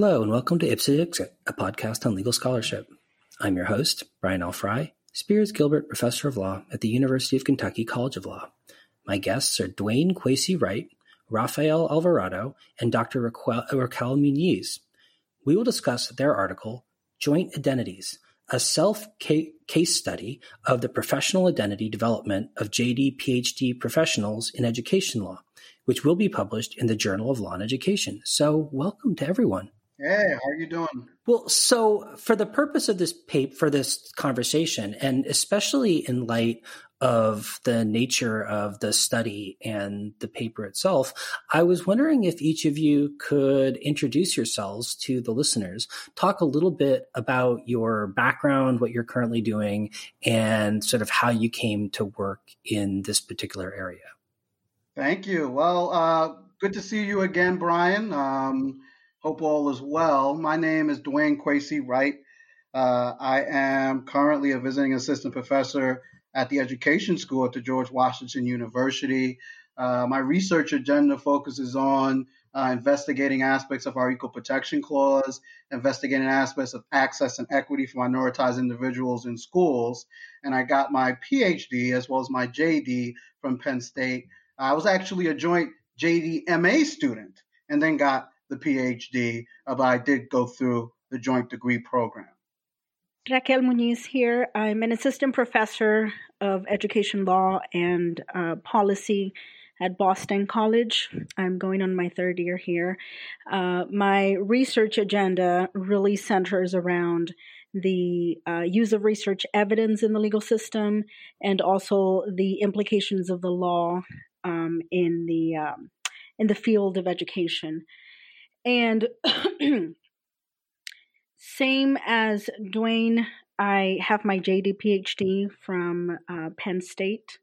Hello, and welcome to Dixit, a podcast on legal scholarship. I'm your host, Brian L. Frye, Spears Gilbert Professor of Law at the University of Kentucky College of Law. My guests are Dwayne Kwaysee Wright, Rafael Alvarado, and Dr. Raquel, Raquel Muniz. We will discuss their article, Joint Identities, a self case study of the professional identity development of JD PhD professionals in education law, which will be published in the Journal of Law and Education. So, welcome to everyone. Hey, how are you doing? Well, so for the purpose of this paper, for this conversation, and especially in light of the nature of the study and the paper itself, I was wondering if each of you could introduce yourselves to the listeners, talk a little bit about your background, what you're currently doing, and sort of how you came to work in this particular area. Thank you. Well, uh, good to see you again, Brian. Um, Hope all is well. My name is Dwayne Kwaysee Wright. Uh, I am currently a visiting assistant professor at the Education School at the George Washington University. Uh, my research agenda focuses on uh, investigating aspects of our Equal Protection Clause, investigating aspects of access and equity for minoritized individuals in schools. And I got my PhD as well as my JD from Penn State. I was actually a joint JD MA student and then got the PhD, uh, but I did go through the joint degree program. Raquel Muniz here. I'm an assistant professor of education law and uh, policy at Boston College. I'm going on my third year here. Uh, my research agenda really centers around the uh, use of research evidence in the legal system and also the implications of the law um, in the um, in the field of education. And same as Dwayne, I have my JD PhD from uh, Penn State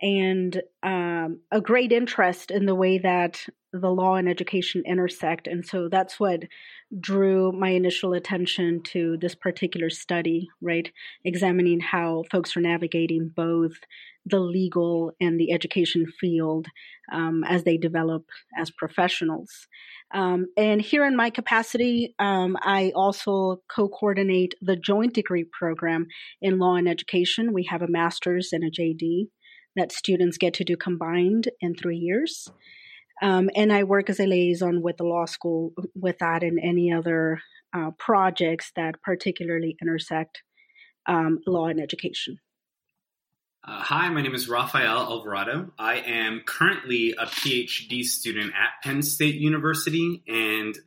and um, a great interest in the way that the law and education intersect. And so that's what drew my initial attention to this particular study, right? Examining how folks are navigating both the legal and the education field um, as they develop as professionals. Um, and here in my capacity, um, I also co coordinate the joint degree program in law and education. We have a master's and a JD that students get to do combined in three years. Um, and I work as a liaison with the law school with that and any other uh, projects that particularly intersect um, law and education. Uh, hi, my name is Rafael Alvarado. I am currently a PhD student at Penn State University and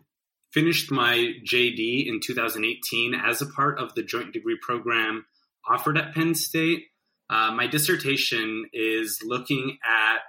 finished my JD in 2018 as a part of the joint degree program offered at Penn State. Uh, my dissertation is looking at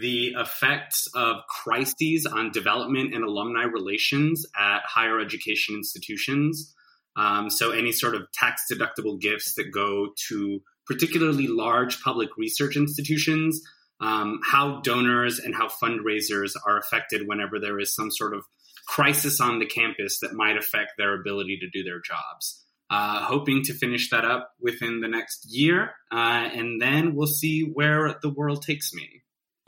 the effects of crises on development and alumni relations at higher education institutions. Um, so, any sort of tax deductible gifts that go to particularly large public research institutions, um, how donors and how fundraisers are affected whenever there is some sort of crisis on the campus that might affect their ability to do their jobs. Uh, hoping to finish that up within the next year, uh, and then we'll see where the world takes me.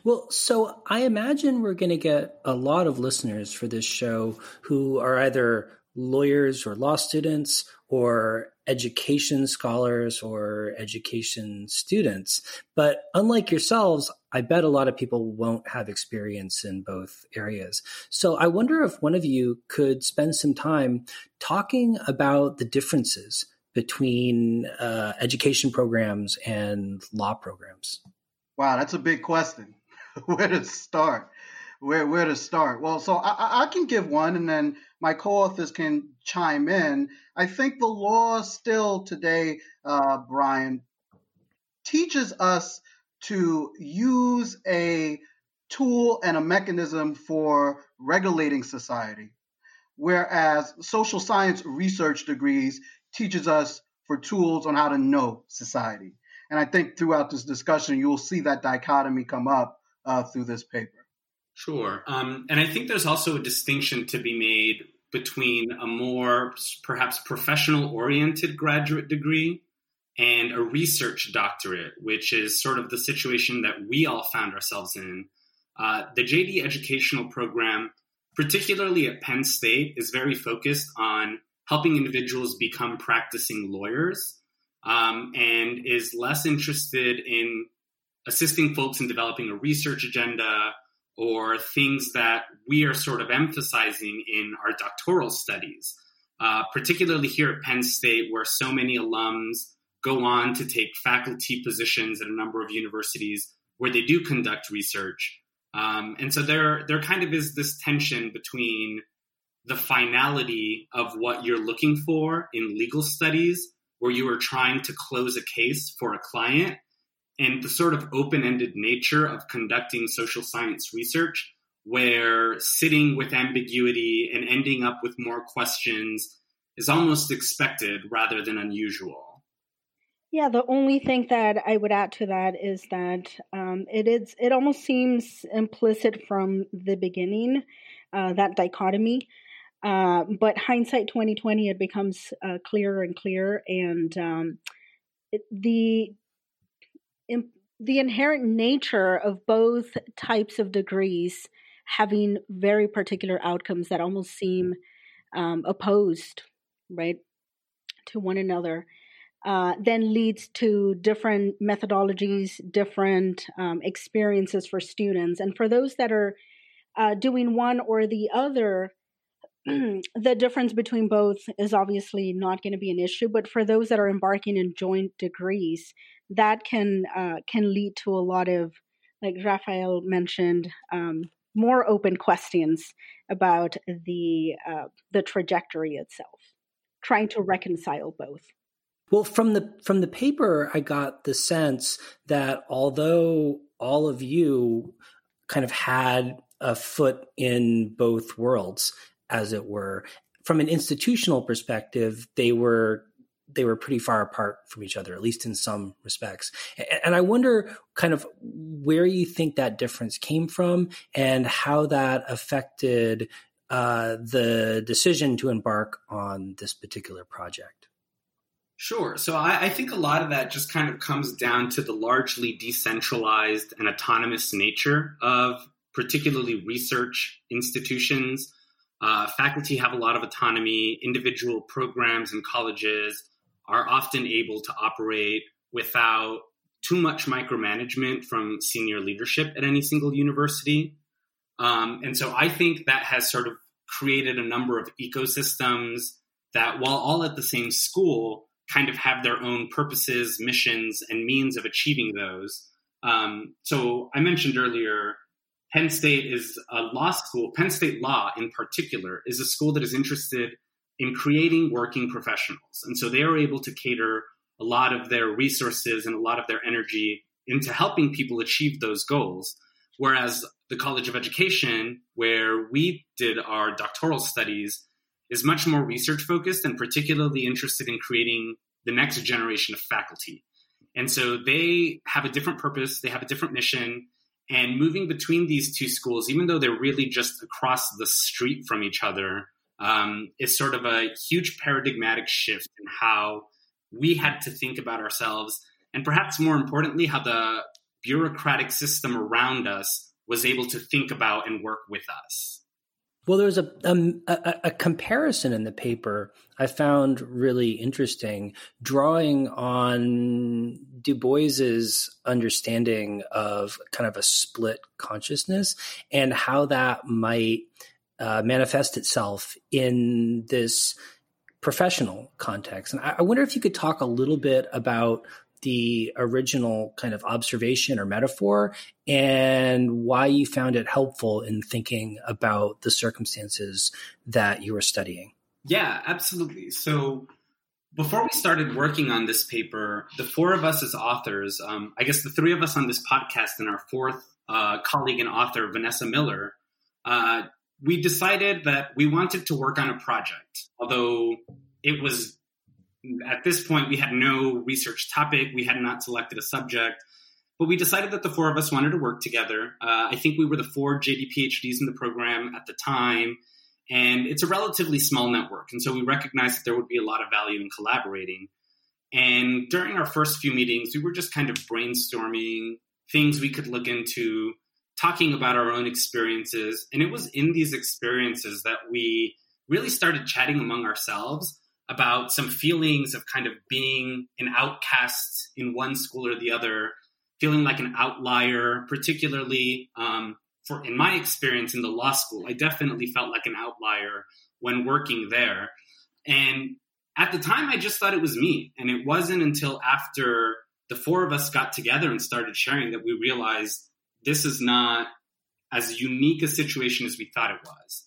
Well, so I imagine we're going to get a lot of listeners for this show who are either lawyers or law students or education scholars or education students. But unlike yourselves, I bet a lot of people won't have experience in both areas. So I wonder if one of you could spend some time talking about the differences between uh, education programs and law programs. Wow, that's a big question. Where to start? Where where to start? Well, so I, I can give one, and then my co-authors can chime in. I think the law still today, uh, Brian, teaches us to use a tool and a mechanism for regulating society, whereas social science research degrees teaches us for tools on how to know society. And I think throughout this discussion, you'll see that dichotomy come up uh, through this paper. Sure. Um, and I think there's also a distinction to be made between a more perhaps professional oriented graduate degree and a research doctorate, which is sort of the situation that we all found ourselves in. Uh, the JD educational program particularly at Penn State, is very focused on helping individuals become practicing lawyers um, and is less interested in assisting folks in developing a research agenda or things that we are sort of emphasizing in our doctoral studies, uh, particularly here at Penn State, where so many alums go on to take faculty positions at a number of universities where they do conduct research. Um, and so there, there kind of is this tension between the finality of what you're looking for in legal studies, where you are trying to close a case for a client, and the sort of open ended nature of conducting social science research, where sitting with ambiguity and ending up with more questions is almost expected rather than unusual. Yeah, the only thing that I would add to that is that um, it is it almost seems implicit from the beginning uh, that dichotomy. Uh, but hindsight 2020, it becomes uh, clearer and clearer, and um, it, the the inherent nature of both types of degrees having very particular outcomes that almost seem um, opposed, right, to one another, uh, then leads to different methodologies, different um, experiences for students. And for those that are uh, doing one or the other, the difference between both is obviously not going to be an issue. But for those that are embarking in joint degrees, that can uh, can lead to a lot of, like Rafael mentioned, um, more open questions about the uh, the trajectory itself. Trying to reconcile both. Well, from the from the paper, I got the sense that although all of you kind of had a foot in both worlds, as it were, from an institutional perspective, they were they were pretty far apart from each other, at least in some respects. And I wonder kind of where you think that difference came from and how that affected uh, the decision to embark on this particular project. Sure. So I, I, think a lot of that just kind of comes down to the largely decentralized and autonomous nature of particularly research institutions. Uh, faculty have a lot of autonomy. Individual programs and colleges are often able to operate without too much micromanagement from senior leadership at any single university. Um, and so I think that has sort of created a number of ecosystems that, while all at the same school, kind of have their own purposes, missions, and means of achieving those. Um, so I mentioned earlier, Penn State is a law school. Penn State Law, in particular, is a school that is interested in creating working professionals. And so they are able to cater a lot of their resources and a lot of their energy into helping people achieve those goals. Whereas the College of Education, where we did our doctoral studies, is much more research focused and particularly interested in creating the next generation of faculty. And so they have a different purpose, they have a different mission. And moving between these two schools, even though they're really just across the street from each other, um, is sort of a huge paradigmatic shift in how we had to think about ourselves, and perhaps more importantly, how the bureaucratic system around us was able to think about and work with us. Well, there was a, a, a comparison in the paper I found really interesting, drawing on Du Bois's understanding of kind of a split consciousness and how that might uh, manifest itself in this professional context. And I, I wonder if you could talk a little bit about the original kind of observation or metaphor and why you found it helpful in thinking about the circumstances that you were studying. Yeah, absolutely. So before we started working on this paper, the four of us as authors, um, I guess the three of us on this podcast and our fourth uh, colleague and author, Vanessa Miller, uh, we decided that we wanted to work on a project, although it was at this point we had no research topic, we had not selected a subject, but we decided that the four of us wanted to work together. Uh, I think we were the four JD PhDs in the program at the time, and it's a relatively small network, and so we recognized that there would be a lot of value in collaborating. And during our first few meetings, we were just kind of brainstorming things we could look into talking about our own experiences. And it was in these experiences that we really started chatting among ourselves about some feelings of kind of being an outcast in one school or the other, feeling like an outlier, particularly um, for in my experience in the law school. I definitely felt like an outlier when working there. And at the time, I just thought it was me. And it wasn't until after the four of us got together and started sharing that we realized this is not as unique a situation as we thought it was.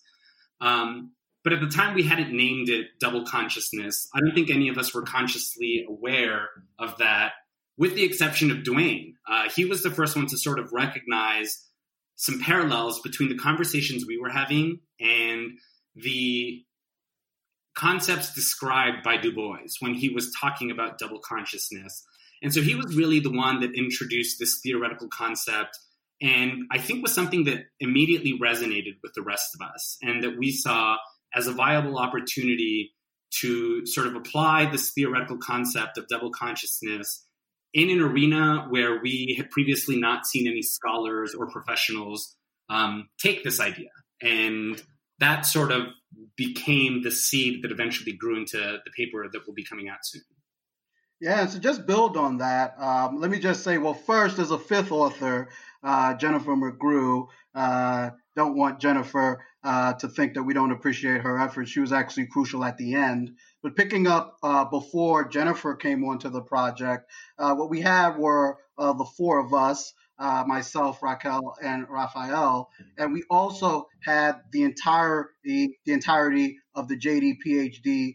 Um, but at the time, we hadn't named it double consciousness. I don't think any of us were consciously aware of that, with the exception of Dwayne. Uh, he was the first one to sort of recognize some parallels between the conversations we were having and the concepts described by Du Bois when he was talking about double consciousness. And so he was really the one that introduced this theoretical concept and I think was something that immediately resonated with the rest of us and that we saw as a viable opportunity to sort of apply this theoretical concept of double consciousness in an arena where we had previously not seen any scholars or professionals um, take this idea. And that sort of became the seed that eventually grew into the paper that will be coming out soon. Yeah, so just build on that. Um, let me just say, well, first, as a fifth author, uh, Jennifer McGrew, uh, don't want Jennifer uh, to think that we don't appreciate her efforts. She was actually crucial at the end. But picking up uh, before Jennifer came onto the project, uh, what we had were uh, the four of us. Myself, Raquel, and Rafael, and we also had the entire the, the entirety of the JD PhD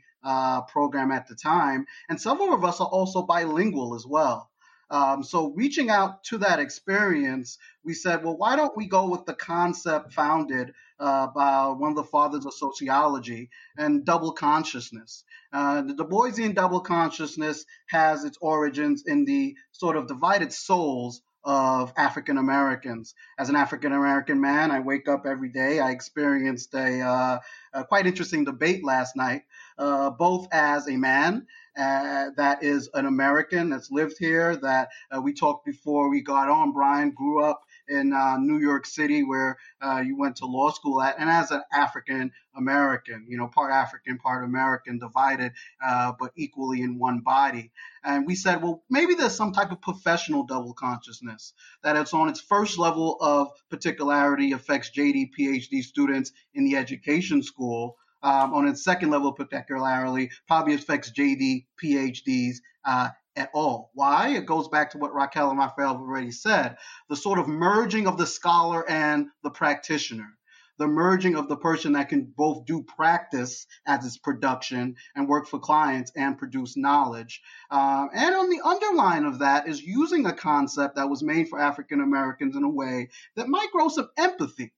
program at the time, and several of us are also bilingual as well. Um, so reaching out to that experience, we said, well, why don't we go with the concept founded uh, by one of the fathers of sociology and double consciousness. Uh, the Du Boisian double consciousness has its origins in the sort of divided souls of African Americans. As an African American man, I wake up every day. I experienced a, uh, a quite interesting debate last night, uh, both as a man uh, that is an American that's lived here, that uh, we talked before we got on. Brian grew up in uh, New York City, where uh, you went to law school at, and as an African American, you know, part African, part American, divided uh, but equally in one body. And we said, well, maybe there's some type of professional double consciousness that it's on its first level of particularity affects JD, PhD students in the education school um, on its second level particularly probably affects JD PhDs uh, at all. Why? It goes back to what Raquel and Rafael have already said the sort of merging of the scholar and the practitioner. The merging of the person that can both do practice as its production and work for clients and produce knowledge. Uh, and on the underline of that is using a concept that was made for African Americans in a way that might grow some empathy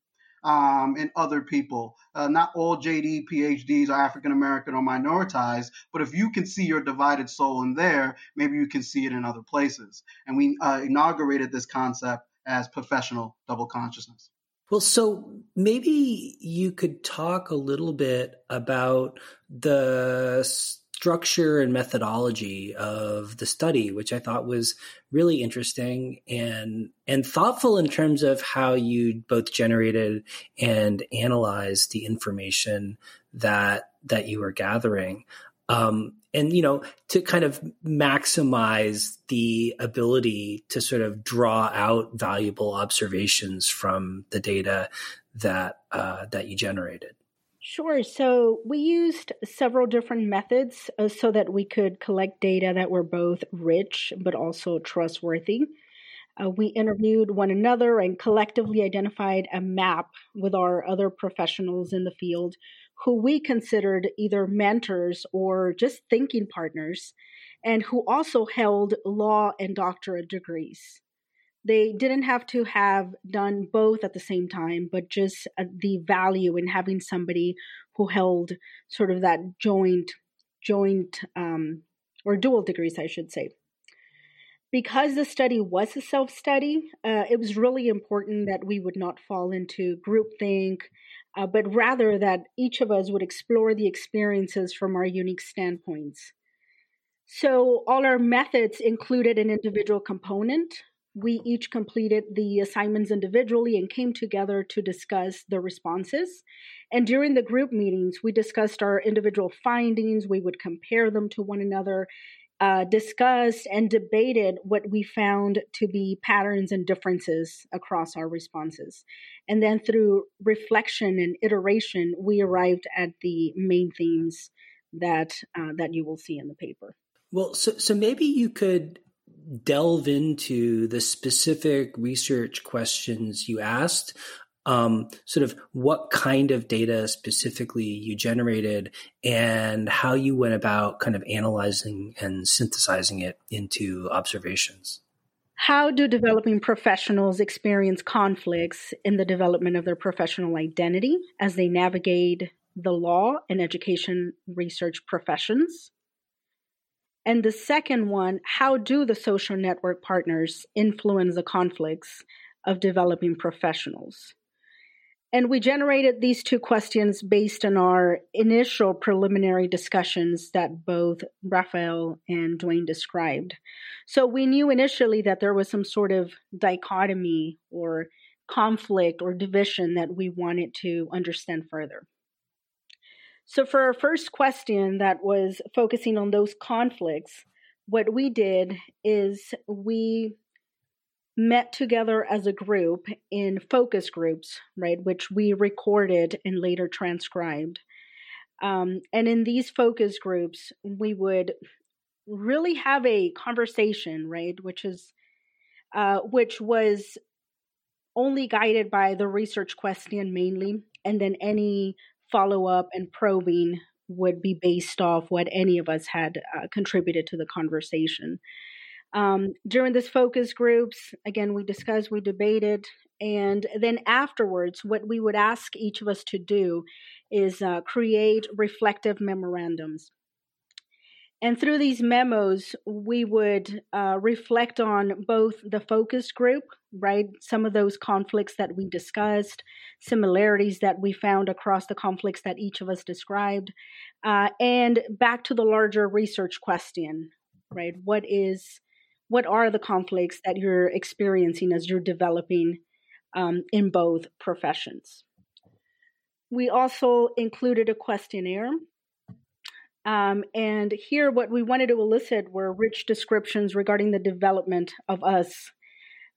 um, and other people. Uh, not all JD PhDs are African American or minoritized, but if you can see your divided soul in there, maybe you can see it in other places. And we uh, inaugurated this concept as professional double consciousness. Well, so maybe you could talk a little bit about the structure and methodology of the study, which I thought was really interesting and and thoughtful in terms of how you both generated and analyzed the information that that you were gathering. Um, and you know to kind of maximize the ability to sort of draw out valuable observations from the data that uh, that you generated. Sure. So we used several different methods uh, so that we could collect data that were both rich but also trustworthy. Uh, we interviewed one another and collectively identified a map with our other professionals in the field who we considered either mentors or just thinking partners, and who also held law and doctorate degrees they didn't have to have done both at the same time, but just uh, the value in having somebody who held sort of that joint, joint, um, or dual degrees, I should say. Because the study was a self study, uh, it was really important that we would not fall into groupthink, uh, but rather that each of us would explore the experiences from our unique standpoints. So, all our methods included an individual component we each completed the assignments individually and came together to discuss the responses. And during the group meetings, we discussed our individual findings. We would compare them to one another, uh, discussed and debated what we found to be patterns and differences across our responses. And then through reflection and iteration, we arrived at the main themes that uh, that you will see in the paper. Well, so so maybe you could delve into the specific research questions you asked. Um, sort of what kind of data specifically you generated and how you went about kind of analyzing and synthesizing it into observations. How do developing professionals experience conflicts in the development of their professional identity as they navigate the law and education research professions? And the second one, how do the social network partners influence the conflicts of developing professionals? And we generated these two questions based on our initial preliminary discussions that both Rafael and Dwayne described. So we knew initially that there was some sort of dichotomy or conflict or division that we wanted to understand further. So, for our first question that was focusing on those conflicts, what we did is we met together as a group in focus groups, right, which we recorded and later transcribed. Um, and in these focus groups, we would really have a conversation, right, which is uh, which was only guided by the research question mainly, and then any follow up and probing would be based off what any of us had uh, contributed to the conversation. Um, during this focus groups, again, we discussed, we debated, and then afterwards, what we would ask each of us to do is uh, create reflective memorandums. And through these memos, we would uh, reflect on both the focus group, right? Some of those conflicts that we discussed, similarities that we found across the conflicts that each of us described, uh, and back to the larger research question, right? What is, what are the conflicts that you're experiencing as you're developing um, in both professions? We also included a questionnaire um, and here, what we wanted to elicit were rich descriptions regarding the development of us,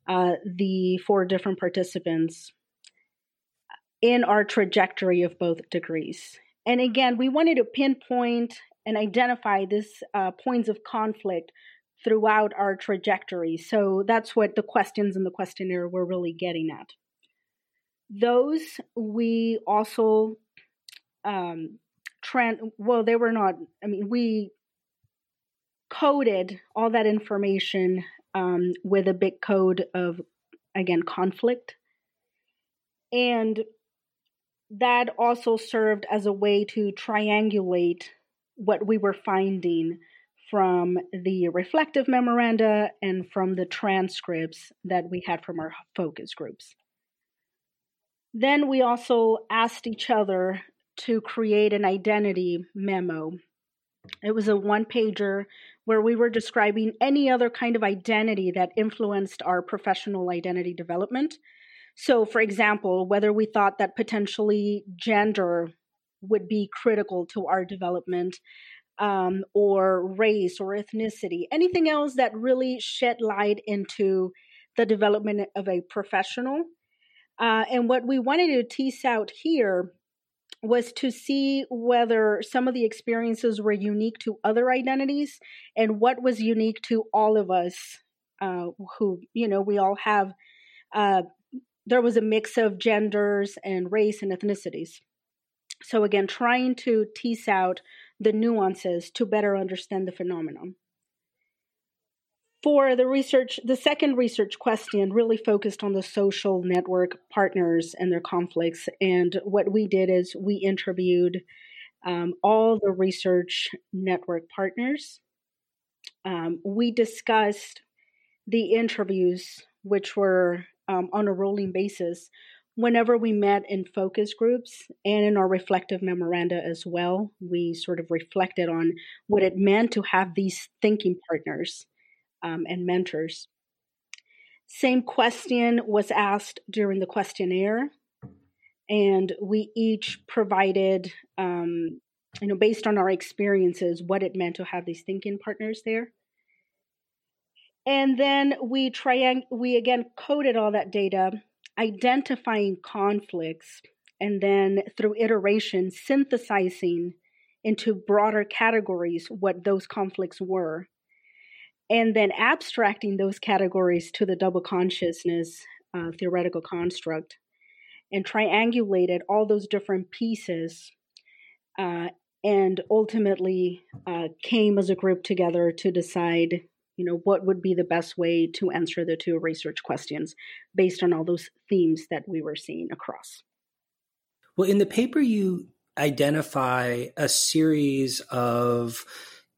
uh, the four different participants, in our trajectory of both degrees. And again, we wanted to pinpoint and identify these uh, points of conflict throughout our trajectory. So that's what the questions in the questionnaire were really getting at. Those we also um, trend well they were not i mean we coded all that information um, with a big code of again conflict and that also served as a way to triangulate what we were finding from the reflective memoranda and from the transcripts that we had from our focus groups. Then we also asked each other to create an identity memo. It was a one pager where we were describing any other kind of identity that influenced our professional identity development. So, for example, whether we thought that potentially gender would be critical to our development, um, or race or ethnicity, anything else that really shed light into the development of a professional. Uh, and what we wanted to tease out here was to see whether some of the experiences were unique to other identities and what was unique to all of us uh, who you know we all have uh, there was a mix of genders and race and ethnicities. So again trying to tease out the nuances to better understand the phenomenon for the research, the second research question really focused on the social network partners and their conflicts. And what we did is we interviewed um, all the research network partners. Um, we discussed the interviews, which were um, on a rolling basis, whenever we met in focus groups and in our reflective memoranda as well. We sort of reflected on what it meant to have these thinking partners um, and mentors. Same question was asked during the questionnaire, and we each provided, um, you know, based on our experiences, what it meant to have these thinking partners there. And then we triang- we again coded all that data, identifying conflicts, and then through iteration, synthesizing into broader categories what those conflicts were and then abstracting those categories to the double consciousness uh, theoretical construct and triangulated all those different pieces uh, and ultimately uh, came as a group together to decide you know what would be the best way to answer the two research questions based on all those themes that we were seeing across. Well in the paper you identify a series of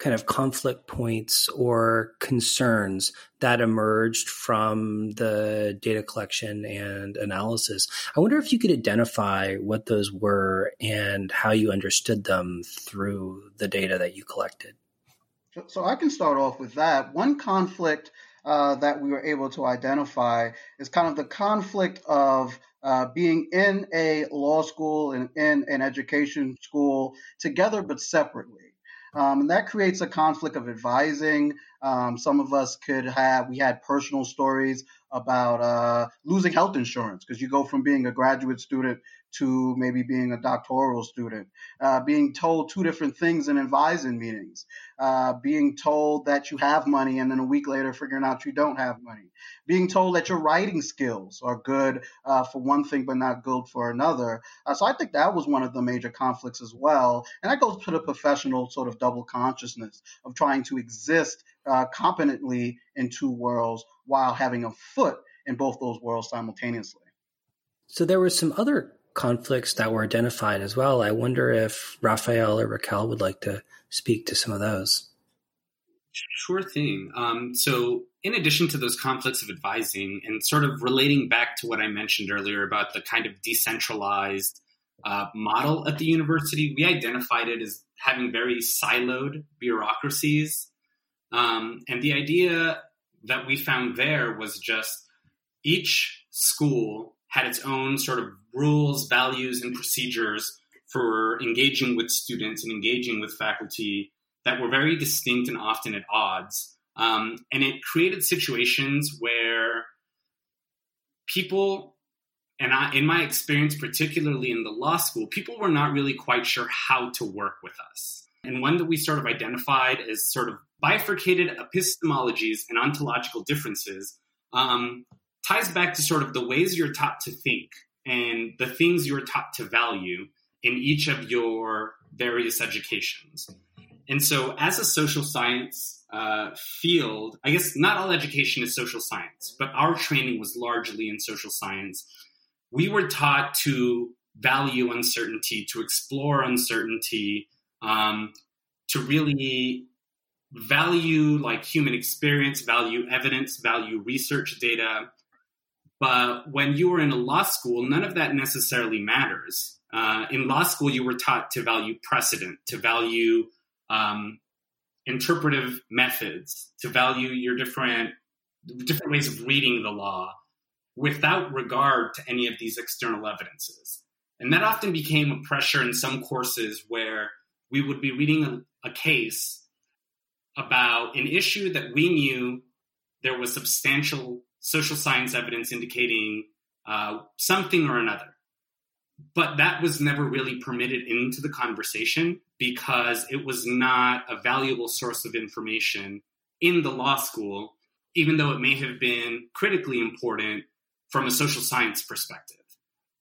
kind of conflict points or concerns that emerged from the data collection and analysis. I wonder if you could identify what those were and how you understood them through the data that you collected. So I can start off with that. One conflict uh, that we were able to identify is kind of the conflict of uh, being in a law school and in an education school together but separately. Um, and that creates a conflict of advising. Um, some of us could have, we had personal stories about uh, losing health insurance because you go from being a graduate student to maybe being a doctoral student, uh, being told two different things in advising meetings, uh, being told that you have money and then a week later figuring out you don't have money, being told that your writing skills are good uh, for one thing but not good for another. Uh, so I think that was one of the major conflicts as well. And that goes to the professional sort of double consciousness of trying to exist uh, competently in two worlds while having a foot in both those worlds simultaneously. So there were some other conflicts that were identified as well. I wonder if Rafael or Raquel would like to speak to some of those. Sure thing. Um, so, in addition to those conflicts of advising, and sort of relating back to what I mentioned earlier about the kind of decentralized uh, model at the university, we identified it as having very siloed bureaucracies. Um, and the idea that we found there was just each school had its own sort of rules, values, and procedures for engaging with students and engaging with faculty that were very distinct and often at odds. Um, and it created situations where people, and I, in my experience, particularly in the law school, people were not really quite sure how to work with us. And one that we sort of identified as sort of bifurcated epistemologies and ontological differences um, ties back to sort of the ways you're taught to think and the things you're taught to value in each of your various educations. And so, as a social science uh, field, I guess not all education is social science, but our training was largely in social science. We were taught to value uncertainty, to explore uncertainty, um, to really value like human experience, value evidence, value research data, but when you were in a law school, none of that necessarily matters. Uh, in law school, you were taught to value precedent, to value um, interpretive methods, to value your different different ways of reading the law, without regard to any of these external evidences. And that often became a pressure in some courses where we would be reading a, a case about an issue that we knew there was substantial social science evidence indicating uh, something or another. But that was never really permitted into the conversation because it was not a valuable source of information in the law school, even though it may have been critically important from a social science perspective.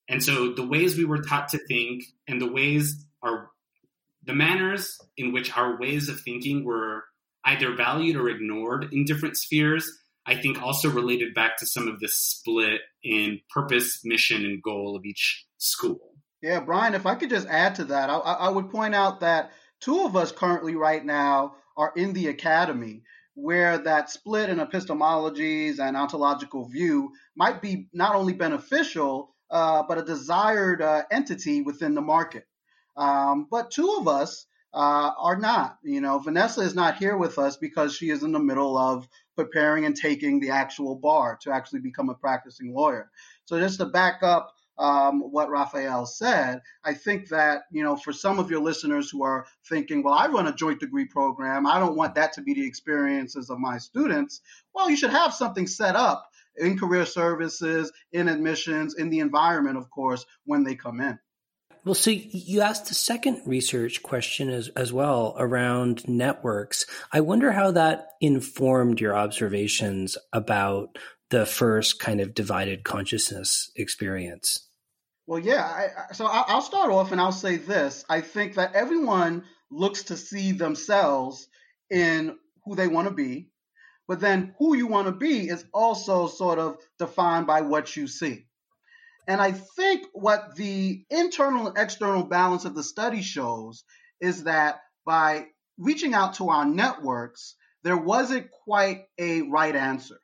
And so the ways we were taught to think and the ways our the manners in which our ways of thinking were either valued or ignored in different spheres I think also related back to some of the split in purpose, mission, and goal of each school. Yeah, Brian, if I could just add to that, I, I would point out that two of us currently right now are in the academy where that split in epistemologies and ontological view might be not only beneficial, uh, but a desired uh, entity within the market. Um, but two of us uh, are not. You know, Vanessa is not here with us because she is in the middle of preparing and taking the actual bar to actually become a practicing lawyer. So just to back up um, what Rafael said, I think that, you know, for some of your listeners who are thinking, well, I run a joint degree program, I don't want that to be the experiences of my students. Well, you should have something set up in career services, in admissions, in the environment, of course, when they come in. Well, so you asked the second research question as, as well around networks. I wonder how that informed your observations about the first kind of divided consciousness experience. Well, yeah. I, so I'll start off and I'll say this. I think that everyone looks to see themselves in who they want to be, but then who you want to be is also sort of defined by what you see. And I think what the internal and external balance of the study shows is that by reaching out to our networks, there wasn't quite a right answer.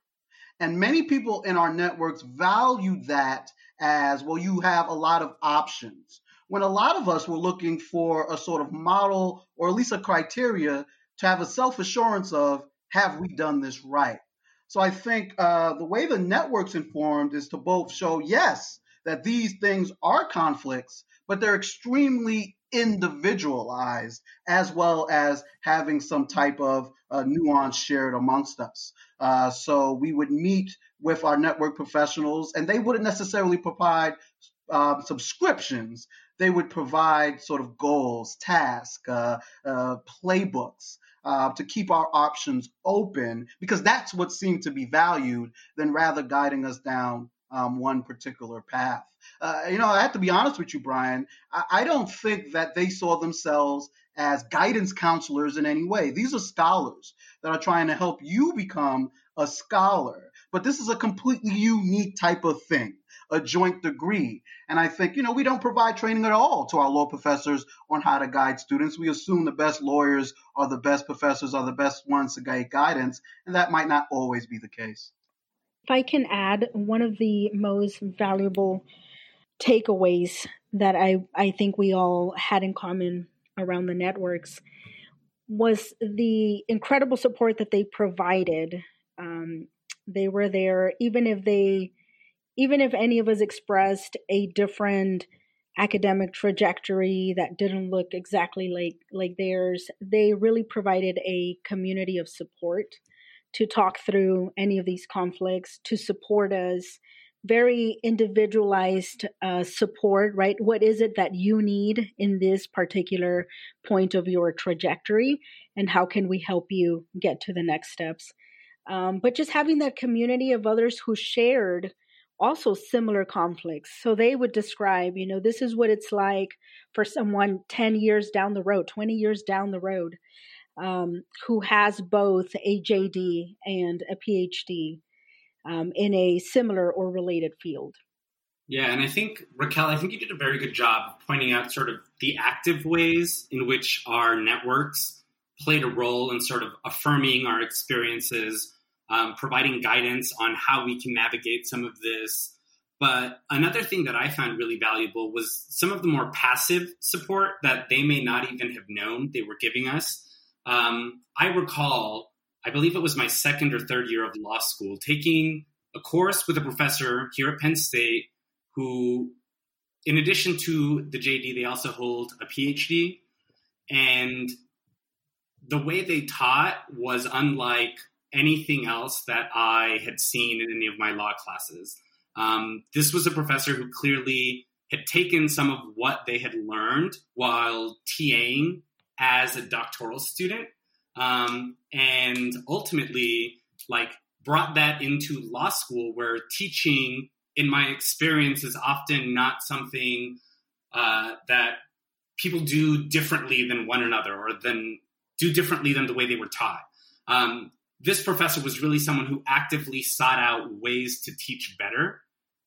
And many people in our networks value that as well, you have a lot of options. When a lot of us were looking for a sort of model or at least a criteria to have a self assurance of, have we done this right? So I think uh, the way the network's informed is to both show, yes, that these things are conflicts, but they're extremely individualized as well as having some type of uh, nuance shared amongst us. Uh, so we would meet with our network professionals, and they wouldn't necessarily provide uh, subscriptions. They would provide sort of goals, tasks, uh, uh, playbooks. Uh, to keep our options open because that's what seemed to be valued than rather guiding us down um, one particular path. Uh, you know, I have to be honest with you, Brian. I, I don't think that they saw themselves as guidance counselors in any way. These are scholars that are trying to help you become a scholar. But this is a completely unique type of thing, a joint degree. And I think, you know, we don't provide training at all to our law professors on how to guide students. We assume the best lawyers are the best professors, are the best ones to guide guidance. And that might not always be the case. If I can add, one of the most valuable takeaways that I, I think we all had in common around the networks was the incredible support that they provided. Um, they were there, even if they, even if any of us expressed a different academic trajectory that didn't look exactly like like theirs. They really provided a community of support to talk through any of these conflicts, to support us, very individualized uh, support, right? What is it that you need in this particular point of your trajectory, and how can we help you get to the next steps? Um, but just having that community of others who shared also similar conflicts. So they would describe, you know, this is what it's like for someone 10 years down the road, 20 years down the road um, who has both a JD and a PhD um, in a similar or related field. Yeah, and I think Raquel, I think you did a very good job pointing out sort of the active ways in which our networks played a role in sort of affirming our experiences, um, providing guidance on how we can navigate some of this. But another thing that I found really valuable was some of the more passive support that they may not even have known they were giving us. Um, I recall, I believe it was my second or third year of law school, taking a course with a professor here at Penn State who, in addition to the JD, they also hold a PhD. And the way they taught was unlike anything else that I had seen in any of my law classes. Um, this was a professor who clearly had taken some of what they had learned while TAing as a doctoral student, um, and ultimately like brought that into law school, where teaching, in my experience, is often not something uh, that people do differently than one another, or than do differently than the way they were taught. Um, this professor was really someone who actively sought out ways to teach better.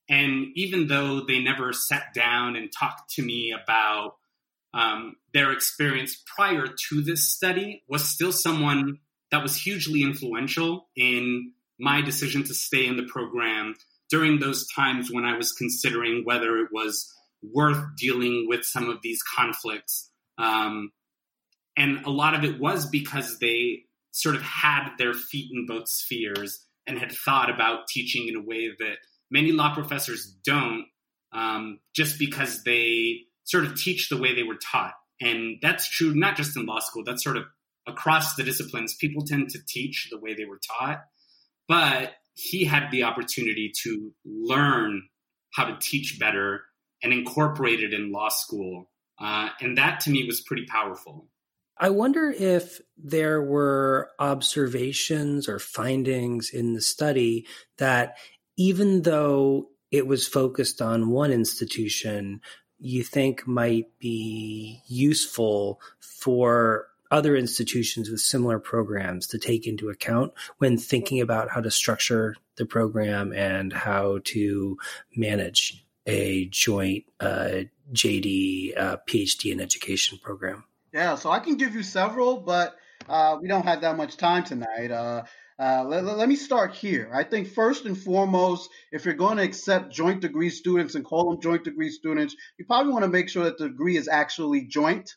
And even though they never sat down and talked to me about um, their experience prior to this study was still someone that was hugely influential in my decision to stay in the program during those times when I was considering whether it was worth dealing with some of these conflicts. Um, and a lot of it was because they sort of had their feet in both spheres and had thought about teaching in a way that many law professors don't, um, just because they sort of teach the way they were taught. And that's true not just in law school, that's sort of across the disciplines. People tend to teach the way they were taught, but he had the opportunity to learn how to teach better and incorporate it in law school. Uh, and that to me was pretty powerful. I wonder if there were observations or findings in the study that even though it was focused on one institution, you think might be useful for other institutions with similar programs to take into account when thinking about how to structure the program and how to manage a joint uh, JD uh, PhD in education program? Yeah, so I can give you several, but uh, we don't have that much time tonight. Uh, let, let, me start here. I think first and foremost, if you're going to accept joint degree students and call them joint degree students, you probably want to make sure that the degree is actually joint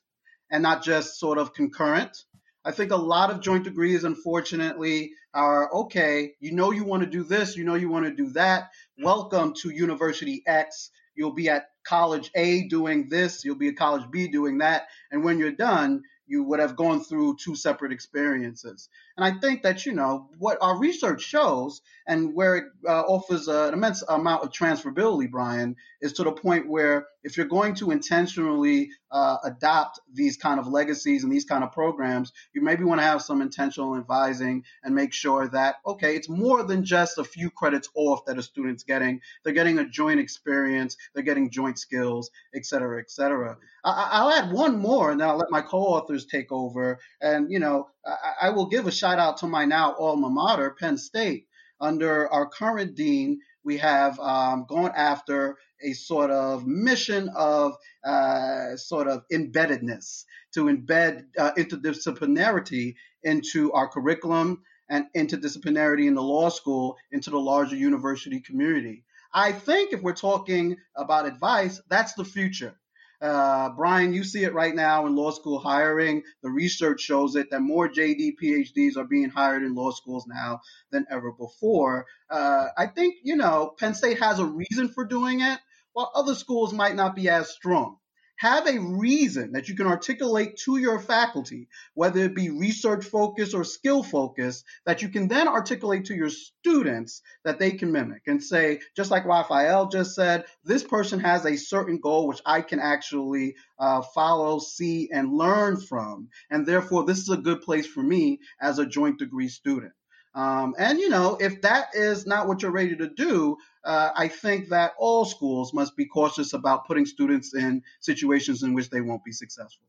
and not just sort of concurrent. I think a lot of joint degrees, unfortunately, are okay. You know you want to do this, you know you want to do that. Welcome to University X. You'll be at college A doing this, you'll be at college B doing that. And when you're done, you would have gone through two separate experiences. And I think that, you know, what our research shows and where it uh, offers an immense amount of transferability, Brian, is to the point where if you're going to intentionally uh, adopt these kind of legacies and these kind of programs, you maybe want to have some intentional advising and make sure that, okay, it's more than just a few credits off that a student's getting. They're getting a joint experience, they're getting joint skills, et cetera, et cetera. I- will add one more and then I'll let my co-authors take over. And, you know, I, I will give a shout out to my now alma mater, Penn State. Under our current dean, we have um, gone after a sort of mission of uh, sort of embeddedness to embed uh, interdisciplinarity into our curriculum and interdisciplinarity in the law school into the larger university community. I think if we're talking about advice, that's the future. Uh, Brian, you see it right now in law school hiring. The research shows it that more JD PhDs are being hired in law schools now than ever before. Uh, I think, you know, Penn State has a reason for doing it, while other schools might not be as strong have a reason that you can articulate to your faculty, whether it be research focused or skill focused, that you can then articulate to your students that they can mimic and say, just like Rafael just said, this person has a certain goal which I can actually uh, follow, see, and learn from. And therefore, this is a good place for me as a joint degree student. Um, and you know, if that is not what you're ready to do, uh, I think that all schools must be cautious about putting students in situations in which they won't be successful.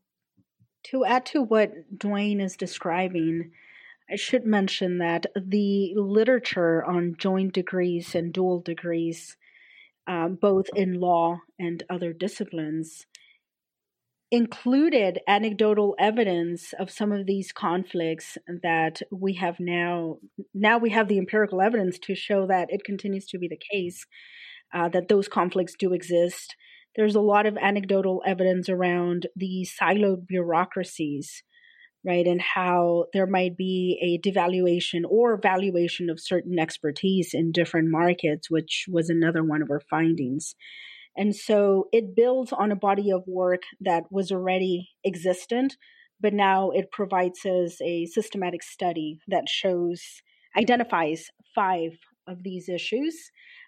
To add to what Dwayne is describing, I should mention that the literature on joint degrees and dual degrees, um, both in law and other disciplines, included anecdotal evidence of some of these conflicts that we have now now we have the empirical evidence to show that it continues to be the case uh, that those conflicts do exist. There's a lot of anecdotal evidence around the siloed bureaucracies right and how there might be a devaluation or valuation of certain expertise in different markets which was another one of our findings and so it builds on a body of work that was already existent, but now it provides us a systematic study that shows, identifies five of these issues.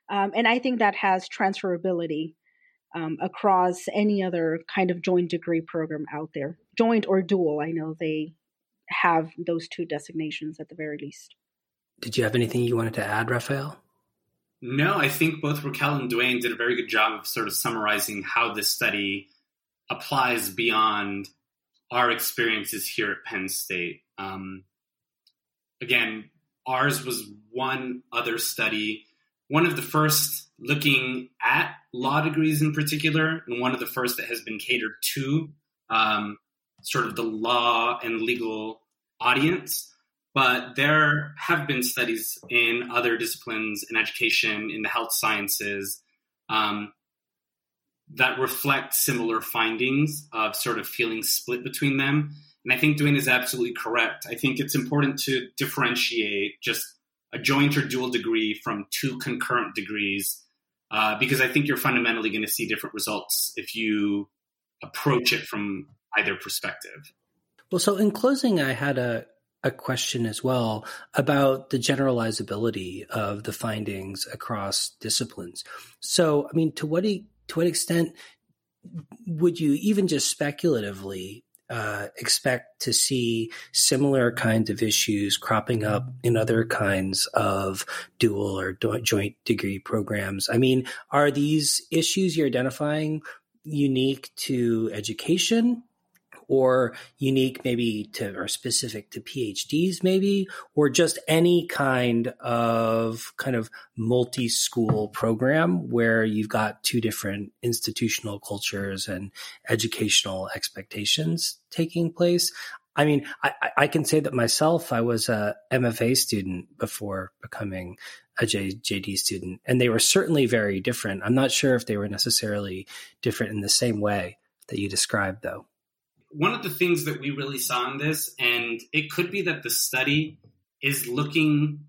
Um, and I think that has transferability um, across any other kind of joint degree program out there, joint or dual. I know they have those two designations at the very least. Did you have anything you wanted to add, Rafael? No, I think both Raquel and Dwayne did a very good job of sort of summarizing how this study applies beyond our experiences here at Penn State. Um, again, ours was one other study, one of the first looking at law degrees in particular, and one of the first that has been catered to um, sort of the law and legal audience. But there have been studies in other disciplines in education, in the health sciences, um, that reflect similar findings of sort of feeling split between them. And I think Dwayne is absolutely correct. I think it's important to differentiate just a joint or dual degree from two concurrent degrees uh, because I think you're fundamentally going to see different results if you approach it from either perspective. Well, so in closing, I had a, a question as well about the generalizability of the findings across disciplines. So, I mean, to what to what extent would you even just speculatively uh, expect to see similar kinds of issues cropping up in other kinds of dual or do- joint degree programs? I mean, are these issues you're identifying unique to education or unique maybe to or specific to PhDs maybe or just any kind of kind of multi-school program where you've got two different institutional cultures and educational expectations taking place. I mean, I, I can say that myself, I was a MFA student before becoming a J, JD student, and they were certainly very different. I'm not sure if they were necessarily different in the same way that you described, though one of the things that we really saw in this, and it could be that the study is looking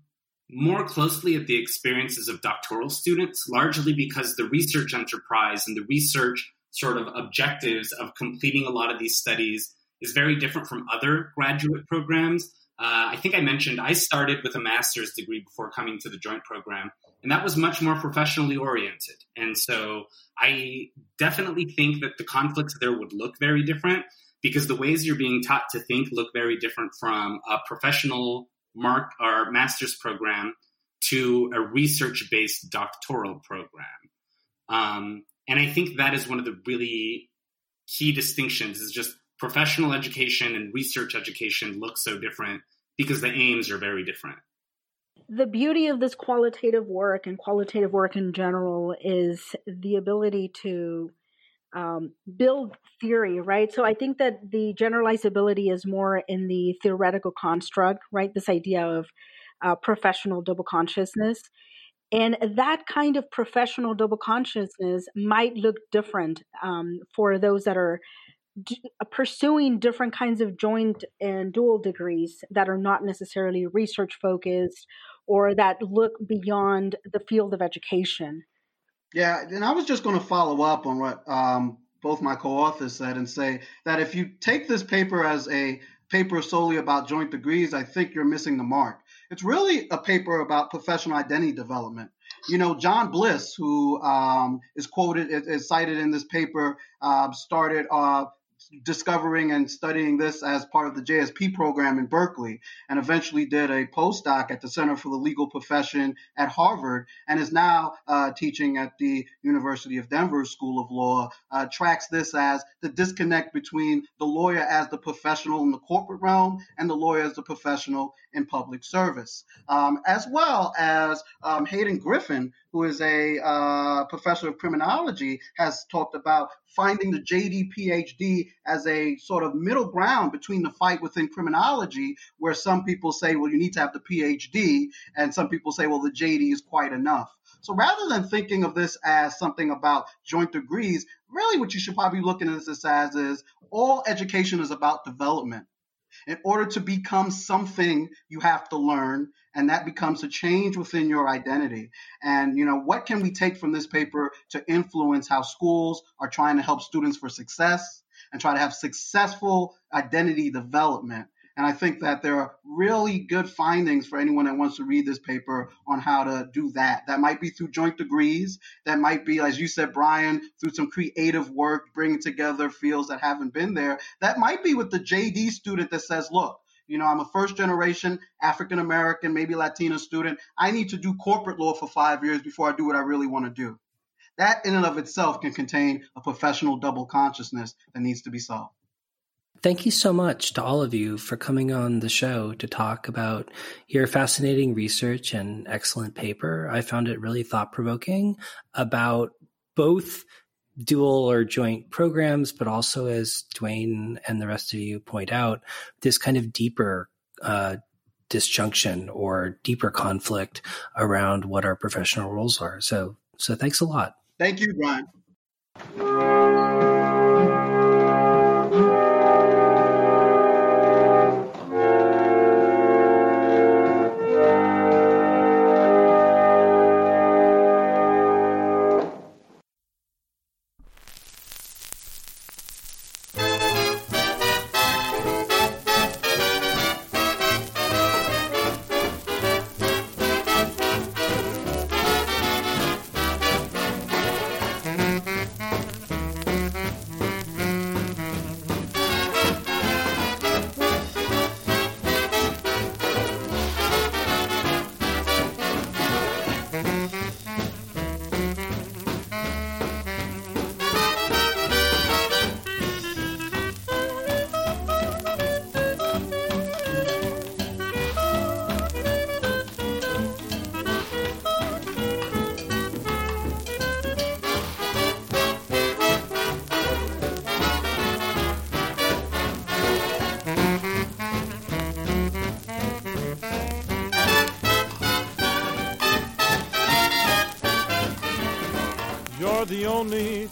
more closely at the experiences of doctoral students, largely because the research enterprise and the research sort of objectives of completing a lot of these studies is very different from other graduate programs. Uh, I think I mentioned I started with a master's degree before coming to the joint program, and that was much more professionally oriented. And so I definitely think that the conflicts there would look very different because the ways you're being taught to think look very different from a professional mark or master's program to a research based doctoral program. Um, and I think that is one of the really key distinctions is just professional education and research education look so different because the aims are very different. The beauty of this qualitative work and qualitative work in general is the ability to um, build theory, right? So I think that the generalizability is more in the theoretical construct, right? This idea of uh, professional double consciousness. And that kind of professional double consciousness might look different um, for those that are d- pursuing different kinds of joint and dual degrees that are not necessarily research focused or that look beyond the field of education. Yeah, and I was just going to follow up on what um, both my co-authors said and say that if you take this paper as a paper solely about joint degrees, I think you're missing the mark. It's really a paper about professional identity development. You know, John Bliss, who um, is quoted, is cited in this paper, uh, started uh, discovering and studying this as part of the JSP program in Berkeley, and eventually did a postdoc at the Center for the Legal Profession at Harvard, and is now uh, teaching at the University of Denver School of Law. Uh, tracks this as the disconnect between the lawyer as the professional in the corporate realm and the lawyer as the professional in public service, um, as well as um, Hayden Griffin, who is a uh, professor of criminology, has talked about finding the JD PhD as a sort of middle ground between the fight within criminology, where some people say, well, you need to have the PhD, and some people say, well, the JD is quite enough. So rather than thinking of this as something about joint degrees, really what you should probably be looking at this as is all education is about development. In order to become something, you have to learn, and that becomes a change within your identity. And, you know, what can we take from this paper to influence how schools are trying to help students for success and try to have successful identity development? And I think that there are really good findings for anyone that wants to read this paper on how to do that. That might be through joint degrees. That might be, as you said, Brian, through some creative work, bringing together fields that haven't been there. That might be with the JD student that says, look, you know, I'm a first generation African American, maybe Latino student. I need to do corporate law for five years before I do what I really want to do. That in and of itself can contain a professional double consciousness that needs to be solved. Thank you so much to all of you for coming on the show to talk about your fascinating research and excellent paper. I found it really thought provoking about both dual or joint programs, but also, as Dwayne and the rest of you point out, this kind of deeper uh, disjunction or deeper conflict around what our professional roles are. So, so thanks a lot. Thank you, Brian.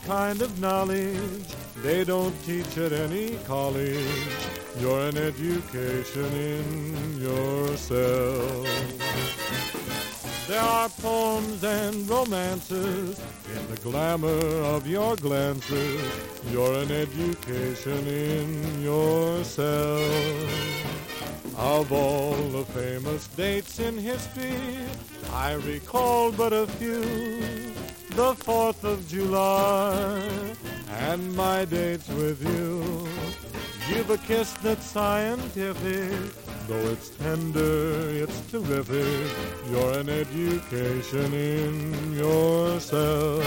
Kind of knowledge they don't teach at any college. You're an education in yourself. There are poems and romances in the glamour of your glances. You're an education in yourself. Of all the famous dates in history, I recall but a few. The 4th of July and my dates with you. Give a kiss that's scientific, though it's tender, it's terrific. You're an education in yourself.